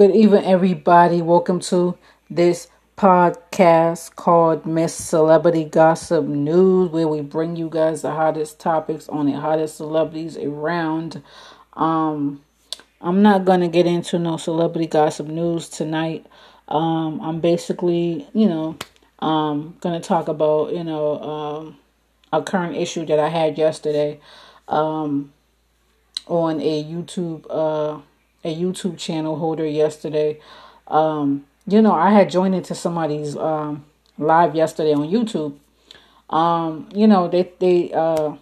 Good evening, everybody. Welcome to this podcast called Miss Celebrity Gossip News, where we bring you guys the hottest topics on the hottest celebrities around. Um, I'm not gonna get into no celebrity gossip news tonight. Um, I'm basically, you know, um, gonna talk about, you know, um, a current issue that I had yesterday, um, on a YouTube, uh a YouTube channel holder yesterday. Um, you know, I had joined into somebody's um, live yesterday on YouTube. Um, you know, they they uh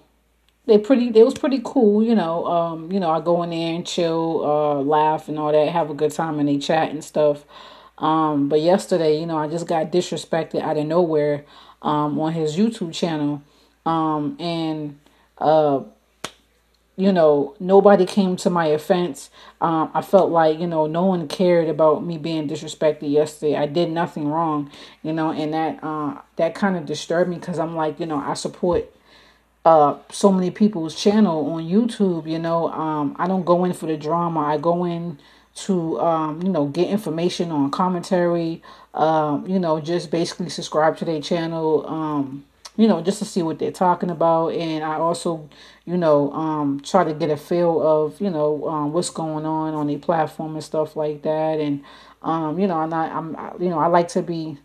they pretty they was pretty cool, you know. Um, you know, I go in there and chill, uh, laugh and all that, have a good time and they chat and stuff. Um, but yesterday, you know, I just got disrespected out of nowhere um on his YouTube channel. Um and uh you know, nobody came to my offense. Um, I felt like, you know, no one cared about me being disrespected yesterday. I did nothing wrong, you know, and that uh, that kind of disturbed me because I'm like, you know, I support uh, so many people's channel on YouTube. You know, um, I don't go in for the drama. I go in to, um, you know, get information on commentary. Um, you know, just basically subscribe to their channel. You know, just to see what they're talking about. And I also, you know, um, try to get a feel of, you know, um, what's going on on the platform and stuff like that. And, um, you know, I'm not, I'm, you know, I like to be,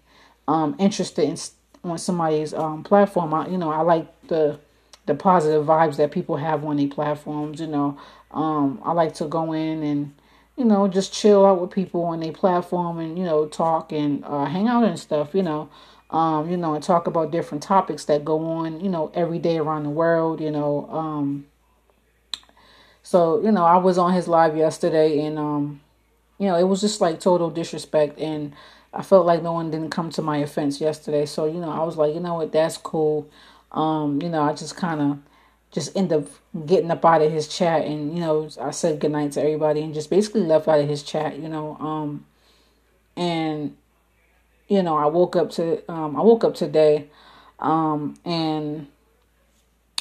um, interested in on somebody's, um, platform. I, you know, I like the, the positive vibes that people have on the platforms, you know, um, I like to go in and, you know, just chill out with people on their platform and, you know, talk and, uh, hang out and stuff, you know, um, you know, and talk about different topics that go on, you know, every day around the world, you know. Um, so, you know, I was on his live yesterday and, um, you know, it was just like total disrespect. And I felt like no one didn't come to my offense yesterday. So, you know, I was like, you know what, that's cool. Um, you know, I just kind of just end up getting up out of his chat and, you know, I said goodnight to everybody and just basically left out of his chat, you know. Um, and you know, I woke up to um, I woke up today, um, and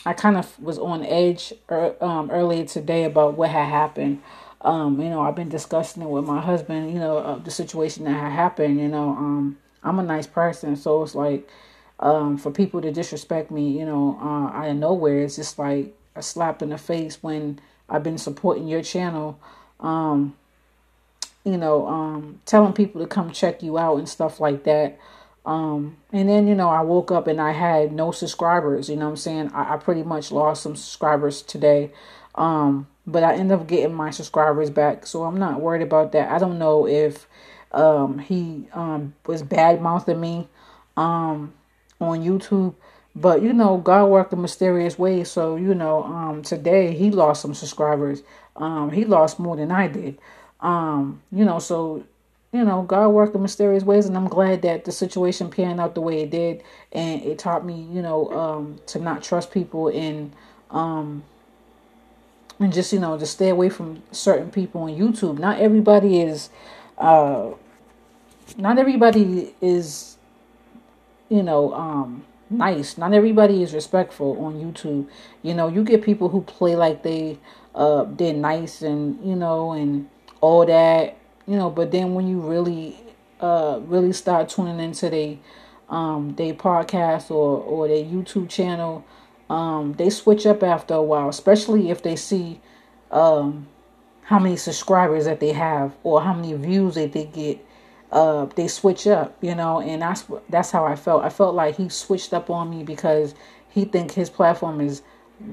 I kind of was on edge er, um, earlier today about what had happened. Um, you know, I've been discussing it with my husband. You know, uh, the situation that had happened. You know, um, I'm a nice person, so it's like um, for people to disrespect me. You know, uh, out of nowhere, it's just like a slap in the face when I've been supporting your channel. Um, you know, um, telling people to come check you out and stuff like that. Um, and then, you know, I woke up and I had no subscribers, you know I'm saying? I, I pretty much lost some subscribers today. Um, but I ended up getting my subscribers back. So I'm not worried about that. I don't know if, um, he, um, was bad mouthing me, um, on YouTube, but you know, God worked in mysterious ways. So, you know, um, today he lost some subscribers. Um, he lost more than I did. Um, you know, so you know, God worked in mysterious ways, and I'm glad that the situation panned out the way it did, and it taught me, you know, um, to not trust people and um, and just you know to stay away from certain people on YouTube. Not everybody is, uh, not everybody is, you know, um, nice. Not everybody is respectful on YouTube. You know, you get people who play like they uh they're nice and you know and all that, you know, but then when you really uh really start tuning into the um their podcast or or their YouTube channel, um they switch up after a while, especially if they see um how many subscribers that they have or how many views that they get uh they switch up you know and that's that's how i felt. I felt like he switched up on me because he think his platform is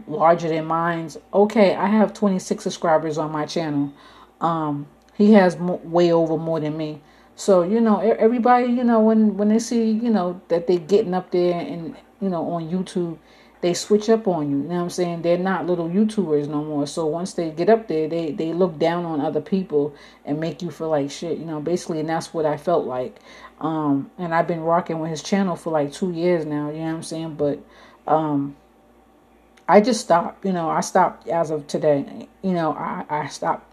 larger than mine's. Okay i have 26 subscribers on my channel um, he has mo- way over more than me. So you know, everybody, you know, when when they see, you know, that they getting up there and you know on YouTube, they switch up on you. You know what I'm saying? They're not little YouTubers no more. So once they get up there, they they look down on other people and make you feel like shit. You know, basically, and that's what I felt like. Um, and I've been rocking with his channel for like two years now. You know what I'm saying? But um, I just stopped. You know, I stopped as of today. You know, I I stopped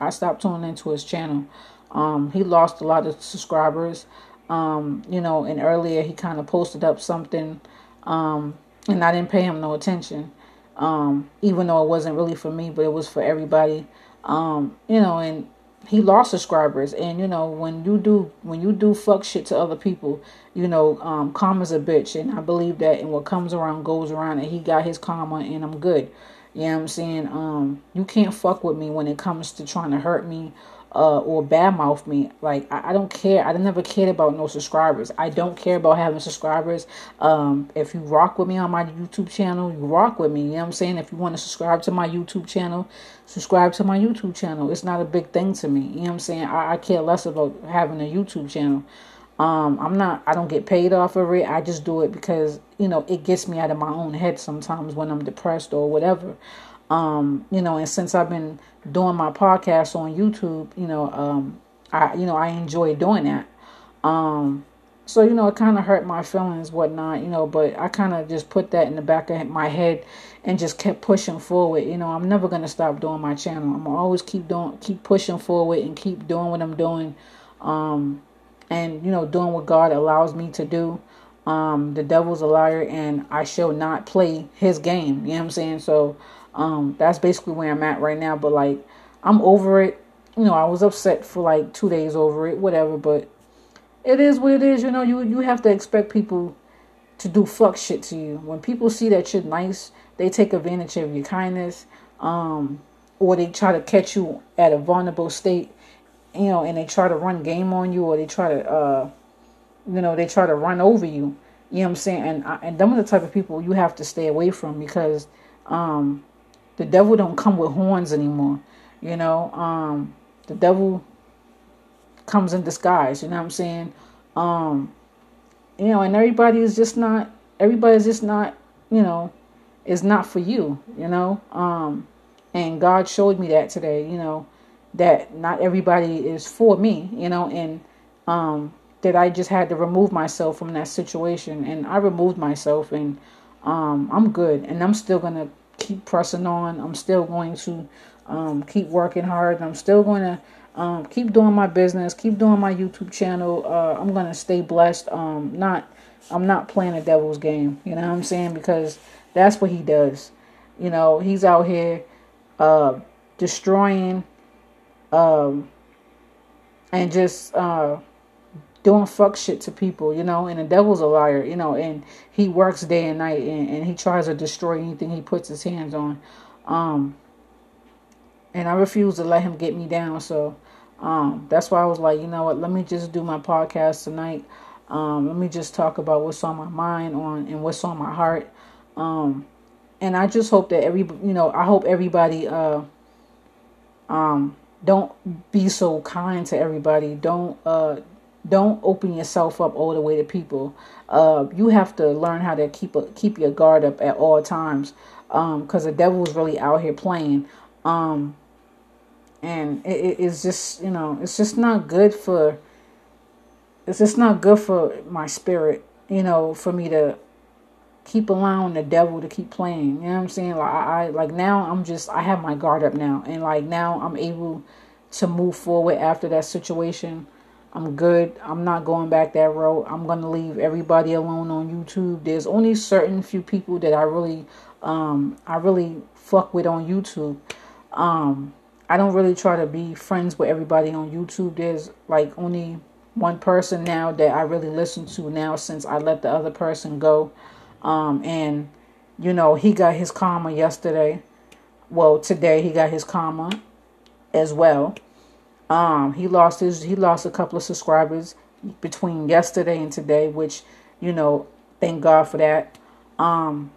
I stopped tuning into his channel. Um, he lost a lot of subscribers. Um, you know, and earlier he kind of posted up something, um, and I didn't pay him no attention. Um, even though it wasn't really for me, but it was for everybody. Um, you know, and he lost subscribers and you know when you do when you do fuck shit to other people you know um karma's a bitch and i believe that and what comes around goes around and he got his karma and i'm good you know what i'm saying um you can't fuck with me when it comes to trying to hurt me uh, or badmouth me. Like I, I, don't care. I never cared about no subscribers. I don't care about having subscribers. Um, if you rock with me on my YouTube channel, you rock with me. You know what I'm saying? If you want to subscribe to my YouTube channel, subscribe to my YouTube channel. It's not a big thing to me. You know what I'm saying? I, I care less about having a YouTube channel. Um, I'm not. I don't get paid off of it. I just do it because you know it gets me out of my own head sometimes when I'm depressed or whatever. Um, you know, and since I've been doing my podcast on YouTube, you know, um, I you know I enjoy doing that. Um, so you know, it kind of hurt my feelings, whatnot, you know, but I kind of just put that in the back of my head and just kept pushing forward. You know, I'm never gonna stop doing my channel. I'm always keep doing, keep pushing forward, and keep doing what I'm doing, um, and you know, doing what God allows me to do. Um, the devil's a liar, and I shall not play his game. You know what I'm saying? So um, that's basically where I'm at right now. But like, I'm over it. You know, I was upset for like two days over it, whatever. But it is what it is. You know, you you have to expect people to do fuck shit to you. When people see that you're nice, they take advantage of your kindness, um, or they try to catch you at a vulnerable state. You know, and they try to run game on you, or they try to, uh, you know, they try to run over you. You know what I'm saying? And and them are the type of people you have to stay away from because um, the devil don't come with horns anymore. You know, um, the devil comes in disguise. You know what I'm saying? Um, you know, and everybody is just not. Everybody is just not. You know, is not for you. You know, um, and God showed me that today. You know, that not everybody is for me. You know, and um, that I just had to remove myself from that situation, and I removed myself, and um, I'm good, and I'm still gonna keep pressing on. I'm still going to um, keep working hard. I'm still going to um, keep doing my business, keep doing my YouTube channel. Uh, I'm going to stay blessed. Um, not, I'm not playing a devil's game. You know what I'm saying? Because that's what he does. You know, he's out here uh, destroying um, and just uh, doing fuck shit to people, you know, and the devil's a liar, you know, and he works day and night and, and he tries to destroy anything he puts his hands on. Um, and I refuse to let him get me down. So um, that's why I was like, you know what, let me just do my podcast tonight. Um, let me just talk about what's on my mind on and what's on my heart. Um, and I just hope that every, you know, I hope everybody, uh, um, don't be so kind to everybody. Don't, uh, don't open yourself up all the way to people. Uh, you have to learn how to keep a, keep your guard up at all times, um, because the devil is really out here playing. Um, and it, it's just you know it's just not good for. It's just not good for my spirit, you know, for me to keep allowing the devil to keep playing. You know what I'm saying? Like I, I like now I'm just I have my guard up now, and like now I'm able to move forward after that situation I'm good. I'm not going back that road. I'm going to leave everybody alone on YouTube. There's only certain few people that I really um I really fuck with on YouTube. Um I don't really try to be friends with everybody on YouTube. There's like only one person now that I really listen to now since I let the other person go. Um and you know, he got his karma yesterday. Well, today he got his karma as well. Um, he lost his he lost a couple of subscribers between yesterday and today, which you know, thank God for that. Um,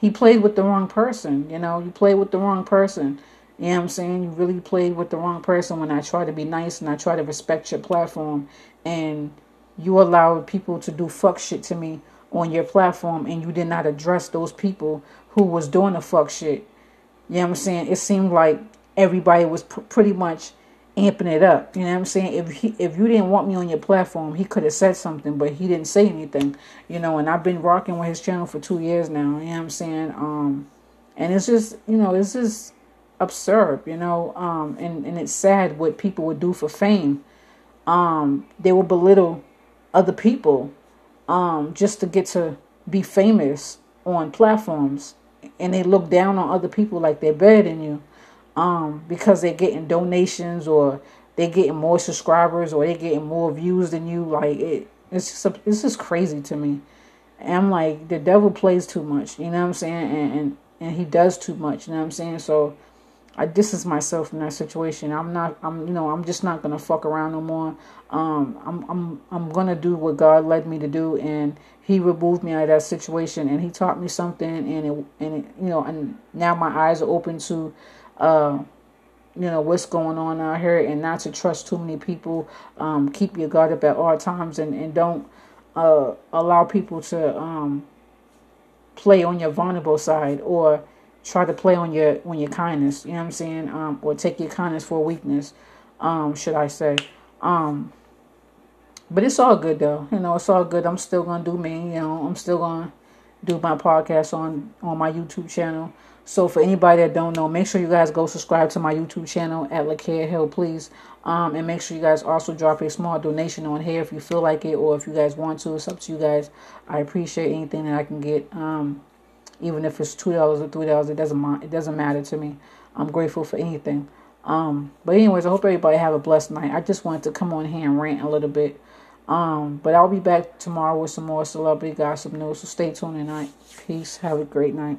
he played with the wrong person. You know, you played with the wrong person. You know what I'm saying? You really played with the wrong person when I try to be nice and I try to respect your platform and you allowed people to do fuck shit to me on your platform and you did not address those people who was doing the fuck shit. You know what I'm saying? It seemed like everybody was pr- pretty much amping it up. You know what I'm saying? If he, if you didn't want me on your platform, he could have said something, but he didn't say anything. You know, and I've been rocking with his channel for two years now. You know what I'm saying? Um, and it's just you know it's just absurd. You know, um, and and it's sad what people would do for fame. Um, they will belittle other people, um, just to get to be famous on platforms, and they look down on other people like they're better than you. um, because they're getting donations or they're getting more subscribers or they're getting more views than you. Like it, it's just a, it's just crazy to me. And I'm like, the devil plays too much. You know what I'm saying? And and, and he does too much. You know what I'm saying? So I distance myself from that situation. I'm not. I'm. You know. I'm just not gonna fuck around no more. Um. I'm. I'm. I'm gonna do what God led me to do, and He removed me out of that situation, and He taught me something, and it. And it, you know. And now my eyes are open to, uh, you know what's going on out here, and not to trust too many people. Um. Keep your guard up at all times, and and don't, uh, allow people to um, play on your vulnerable side or try to play on your on your kindness. You know what I'm saying? Um, or take your kindness for weakness. Um, should I say? Um, but it's all good though. You know, it's all good. I'm still gonna do me. You know, I'm still gonna do my podcast on on my YouTube channel. So for anybody that don't know, make sure you guys go subscribe to my YouTube channel at Lakia Hill, please. Um, and make sure you guys also drop a small donation on here if you feel like it or if you guys want to. It's up to you guys. I appreciate anything that I can get. Um, even if it's two dollars or three dollars, it doesn't mind. it doesn't matter to me. I'm grateful for anything. Um, but anyways, I hope everybody have a blessed night. I just wanted to come on here and rant a little bit. Um, but I'll be back tomorrow with some more celebrity gossip news. So stay tuned tonight. Peace. Have a great night.